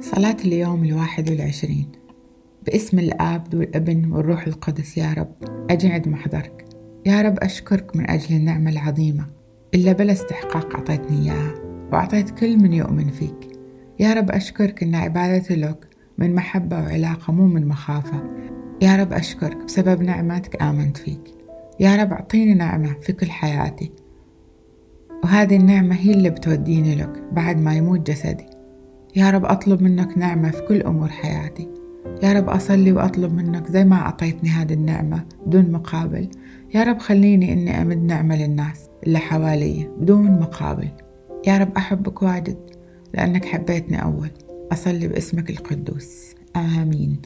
صلاة اليوم الواحد والعشرين. باسم الآب والابن والروح القدس يا رب أجي عند محضرك. يا رب أشكرك من أجل النعمة العظيمة إلا بلا استحقاق أعطيتني إياها وأعطيت كل من يؤمن فيك. يا رب أشكرك إن عبادتي لك من محبة وعلاقة مو من مخافة. يا رب أشكرك بسبب نعمتك آمنت فيك. يا رب أعطيني نعمة في كل حياتي وهذه النعمة هي اللي بتوديني لك بعد ما يموت جسدي. يا رب أطلب منك نعمة في كل أمور حياتي. يا رب أصلي وأطلب منك زي ما أعطيتني هذه النعمة بدون مقابل. يا رب خليني إني أمد نعمة للناس اللي حوالي بدون مقابل. يا رب أحبك واجد لأنك حبيتني أول. أصلي باسمك القدوس. آمين.